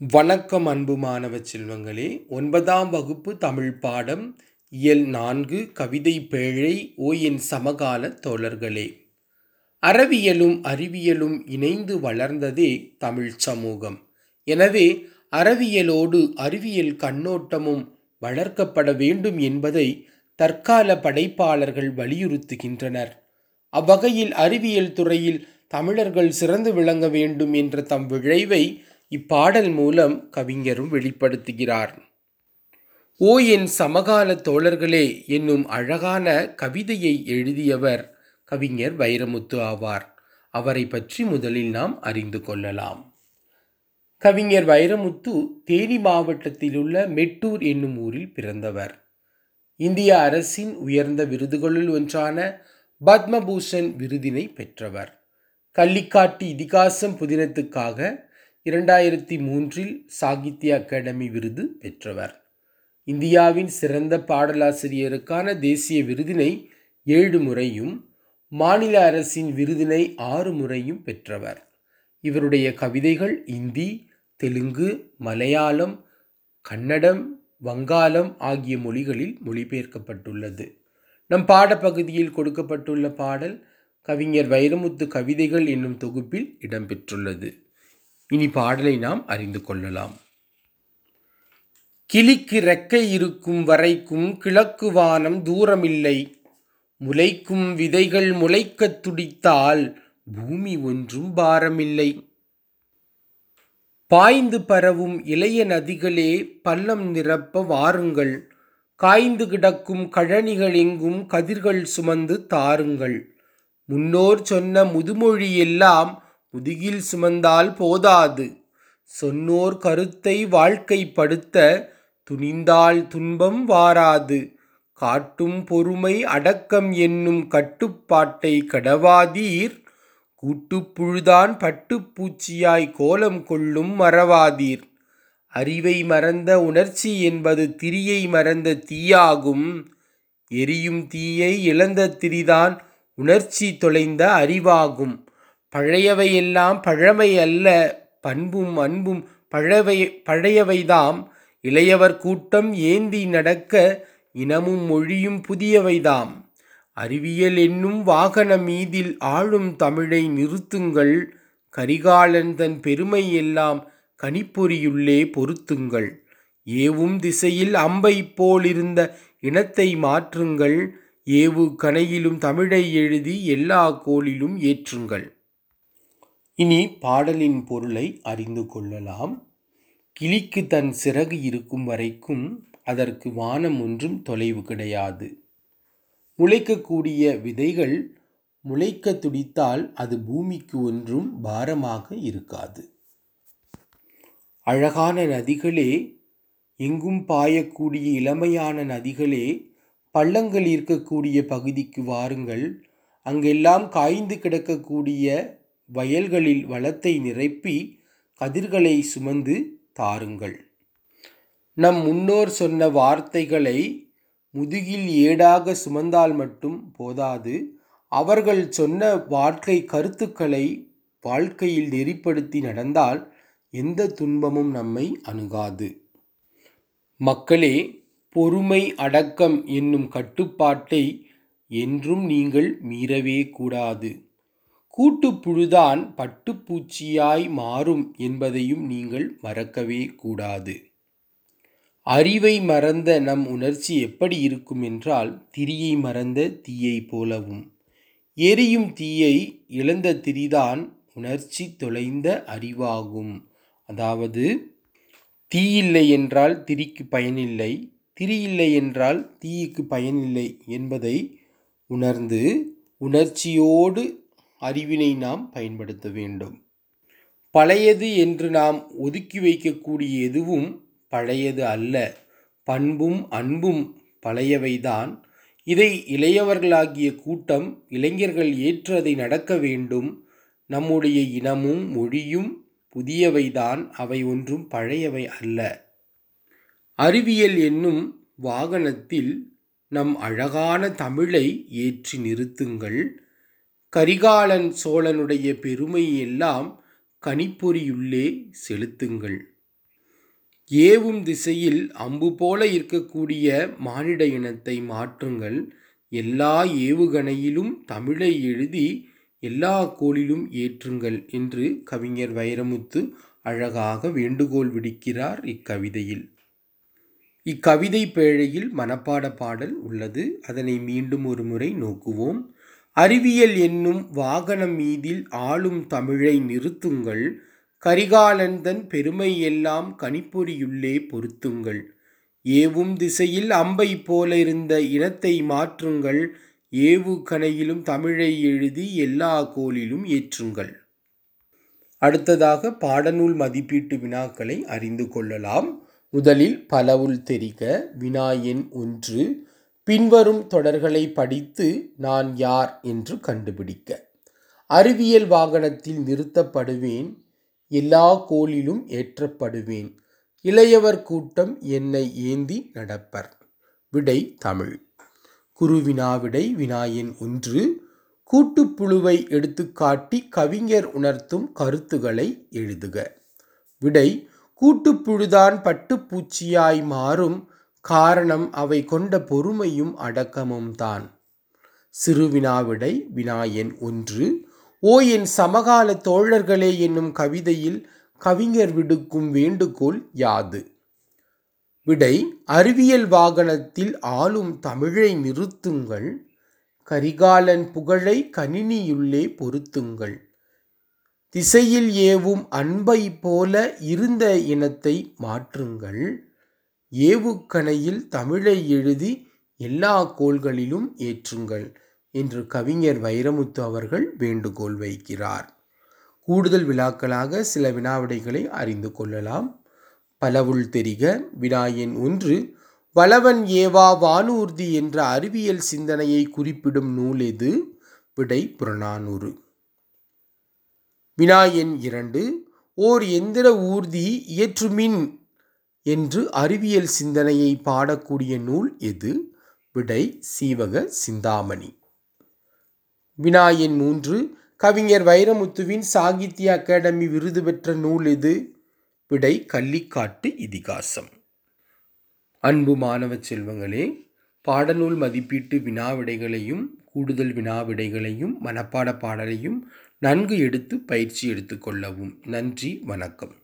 வணக்கம் அன்பு மாணவ செல்வங்களே ஒன்பதாம் வகுப்பு தமிழ் பாடம் இயல் நான்கு கவிதை பேழை ஓ என் சமகால தோழர்களே. அறவியலும் அறிவியலும் இணைந்து வளர்ந்ததே தமிழ் சமூகம். எனவே அறவியலோடு அறிவியல் கண்ணோட்டமும் வளர்க்கப்பட வேண்டும் என்பதை தற்கால படைப்பாளர்கள் வலியுறுத்துகின்றனர். அவ்வகையில் அறிவியல் துறையில் தமிழர்கள் சிறந்து விளங்க வேண்டும் என்ற தம் விழைவை இப்பாடல் மூலம் கவிஞரும் வெளிப்படுத்துகிறார். ஓ என் சமகால தோழர்களே என்னும் அழகான கவிதையை எழுதியவர் கவிஞர் வைரமுத்து ஆவார். அவரை பற்றி முதலில் நாம் அறிந்து கொள்ளலாம். கவிஞர் வைரமுத்து தேனி மாவட்டத்தில் உள்ள மெட்டூர் என்னும் ஊரில் பிறந்தவர். இந்திய அரசின் உயர்ந்த விருதுகளுள் ஒன்றான பத்மபூஷன் விருதினை பெற்றவர். கள்ளிக்காட்டு இதிகாசம் புதினத்துக்காக இரண்டாயிரத்தி மூன்றில் சாகித்ய அகாடமி விருது பெற்றவர். இந்தியாவின் சிறந்த பாடலாசிரியருக்கான தேசிய விருதினை ஏழு முறையும் மாநில அரசின் விருதினை ஆறு முறையும் பெற்றவர். இவருடைய கவிதைகள் இந்தி தெலுங்கு மலையாளம் கன்னடம் வங்காளம் ஆகிய மொழிகளில் மொழிபெயர்க்கப்பட்டுள்ளது. நம் பாடப்பகுதியில் கொடுக்கப்பட்டுள்ள பாடல் கவிஞர் வைரமுத்து கவிதைகள் என்னும் தொகுப்பில் இடம்பெற்றுள்ளது. இனி பாடலை நாம் அறிந்து கொள்ளலாம். கிளிக்கு ரெக்கை இருக்கும் வரைக்கும் கிழக்கு வானம் தூரமில்லை. முளைக்கும் விதைகள் முளைக்கத் துடித்தால் பூமி ஒன்றும் பாரமில்லை. பாய்ந்து பரவும் இளைய நதிகளே பள்ளம் நிரப்ப வாருங்கள். காய்ந்து கிடக்கும் கழனிகள் எங்கும் கதிர்கள் சுமந்து தாருங்கள். முன்னோர் சொன்ன முதுமொழி எல்லாம் முதுகில் சுமந்தால் போதாது. சொன்னோர் கருத்தை வாழ்க்கைப்படுத்த துணிந்தால் துன்பம் வாராது. காட்டும் பொறுமை அடக்கம் என்னும் கட்டுப்பாட்டை கடவாதீர். கூட்டுப்புழுதான் பட்டுப்பூச்சியாய் கோலம் கொள்ளும் மறவாதீர். அறிவை மறந்த உணர்ச்சி என்பது திரியை மறந்த தீயாகும். எரியும் தீயை இழந்த திரிதான் உணர்ச்சி தொலைந்த அறிவாகும். பழையவையெல்லாம் பழமை அல்ல பண்பும் அன்பும் பழவை பழையவைதாம். இளையவர் கூட்டம் ஏந்தி நடக்க இனமும் மொழியும் புதியவைதாம். அறிவியல் என்னும் வாகன மீதில் ஆளும் தமிழை நிறுத்துங்கள். கரிகாலன் தன் பெருமை எல்லாம் கனிப்பொறியுள்ளே பொருத்துங்கள். ஏவும் திசையில் அம்பை போலிருந்த இனத்தை மாற்றுங்கள். ஏவு கணையிலும் தமிழை எழுதி எல்லா கோளிலும் ஏற்றுங்கள். இனி பாடலின் பொருளை அறிந்து கொள்ளலாம். கிளிக்கு தன் சிறகு இருக்கும் வரைக்கும் அதற்கு வானம் ஒன்றும் தொலைவு கிடையாது. முளைக்கக்கூடிய விதைகள் முளைக்க துடித்தால் அது பூமிக்கு ஒன்றும் பாரமாக இருக்காது. அழகான நதிகளே எங்கும் பாயக்கூடிய இளமையான நதிகளே பள்ளங்கள் இருக்கக்கூடிய பகுதிக்கு வாருங்கள். அங்கெல்லாம் காய்ந்து கிடக்கக்கூடிய வயல்களில் வளத்தை நிரப்பி கதிர்களை சுமந்து தாருங்கள். நம் முன்னோர் சொன்ன வார்த்தைகளை முதுகில் ஏடாக சுமந்தால் மட்டும் போதாது அவர்கள் சொன்ன வாழ்க்கை கருத்துக்களை வாழ்க்கையில் நெறிப்படுத்தி நடந்தால் எந்த துன்பமும் நம்மை அணுகாது. மக்களே பொறுமை அடக்கம் என்னும் கட்டுப்பாட்டை என்றும் நீங்கள் மீறவே கூடாது. கூட்டுப்புழுதான் பட்டுப்பூச்சியாய் மாறும் என்பதையும் நீங்கள் மறக்கவே கூடாது. அறிவை மறந்த நம் உணர்ச்சி எப்படி இருக்கும் என்றால் திரியை மறந்த தீயை போலவும். எரியும் தீயை இழந்த திரிதான் உணர்ச்சி தொலைந்த அறிவாகும். அதாவது தீயில்லை என்றால் திரிக்கு பயனில்லை திரி இல்லை என்றால் தீயுக்கு பயனில்லை என்பதை உணர்ந்து உணர்ச்சியோடு அறிவினை நாம் பயன்படுத்த வேண்டும். பழையது என்று நாம் ஒதுக்கி வைக்கக்கூடிய எதுவும் பழையது அல்ல. பண்பும் அன்பும் பழையவைதான். இதை இளையவர்களாகிய கூட்டம் இளைஞர்கள் ஏற்று அதை நடக்க வேண்டும். நம்முடைய இனமும் மொழியும் புதியவைதான். அவை ஒன்றும் பழையவை அல்ல. அறிவியல் என்னும் வாகனத்தில் நம் அழகான தமிழை ஏற்றி நிறுத்துங்கள். கரிகாலன் சோழனுடைய பெருமை எல்லாம் செலுத்துங்கள். ஏவும் திசையில் அம்பு போல இருக்கக்கூடிய மானிட இனத்தை மாற்றுங்கள். எல்லா ஏவுகணையிலும் தமிழை எழுதி எல்லா கோளிலும் ஏற்றுங்கள் என்று கவிஞர் வைரமுத்து அழகாக வேண்டுகோள் விடுக்கிறார் இக்கவிதையில். இக்கவிதை பேழையில் மனப்பாட பாடல் உள்ளது. அதனை மீண்டும் ஒரு முறை நோக்குவோம். அறிவியல் என்னும் வாகனம் மீதில் ஆளும் தமிழை நிறுத்துங்கள். கரிகாலந்தன் பெருமை எல்லாம் கணிப்பொறியுள்ளே பொருத்துங்கள். ஏவும் திசையில் அம்பை போல இருந்த இனத்தை மாற்றுங்கள். ஏவு கணையிலும் தமிழை எழுதி எல்லா கோளிலும் ஏற்றுங்கள். அடுத்ததாக பாடநூல் மதிப்பீட்டு வினாக்களை அறிந்து கொள்ளலாம். முதலில் பலவுள் தெரிக. வினா எண் ஒன்று. பின்வரும் தொடர்களை படித்து நான் யார் என்று கண்டுபிடிக்க. அறிவியல் வாகனத்தில் நிறுத்தப்படுவேன் எல்லா கோளிலும் ஏற்றப்படுவேன். இளையவர் கூட்டம் என்னை ஏந்தி நடப்பர். விடை தமிழ். குருவினாவிடை வினாயன் ஒன்று கூட்டுப்புழுவை எடுத்துக்காட்டி கவிஞர் உணர்த்தும் கருத்துக்களை எழுதுக. விடை கூட்டுப்புழுதான் பட்டுப்பூச்சியாய் மாறும் காரணம் அவை கொண்ட பொறுமையும் அடக்கமும் தான். சிறுவினாவிடை வினாயன் ஒன்று ஓ என் சமகால தோழர்களே என்னும் கவிதையில் கவிஞர் விடுக்கும் வேண்டுகோள் யாது? விடை அறிவியல் வாகனத்தில் ஆளும் தமிழை நிறுத்துங்கள் கரிகாலன் புகழை கணினியுள்ளே பொருத்துங்கள். திசையில் ஏவும் அன்பை போல இருந்த இனத்தை மாற்றுங்கள் ஏவுக்கணையில் தமிழை எழுதி எல்லா கோள்களிலும் ஏற்றுங்கள் என்று கவிஞர் வைரமுத்து அவர்கள் வேண்டுகோள் வைக்கிறார். கூடுதல் விழாக்களாக சில வினாவிடைகளை அறிந்து கொள்ளலாம். பலவுள் தெரிக வினாயன் ஒன்று வளவன் ஏவா வானூர்தி என்ற அறிவியல் சிந்தனையை குறிப்பிடும் நூல் எது? விடை புறநானூறு. வினாயன் இரண்டு ஓர் எந்திர ஊர்தி இயற்றுமின் என்று அறிவியல் சிந்தனையை பாடக்கூடிய நூல் எது? விடை சீவக சிந்தாமணி. வினாயின் மூன்று கவிஞர் வைரமுத்துவின் சாகித்ய அகாடமி விருது பெற்ற நூல் எது? விடை கள்ளிக்காட்டு இதிகாசம். அன்பு மாணவ செல்வங்களே பாடநூல் மதிப்பீட்டு வினாவிடைகளையும் கூடுதல் வினாவிடைகளையும் மனப்பாட பாடலையும் நன்கு எடுத்து பயிற்சி எடுத்துக்கொள்ளவும் நன்றி வணக்கம்.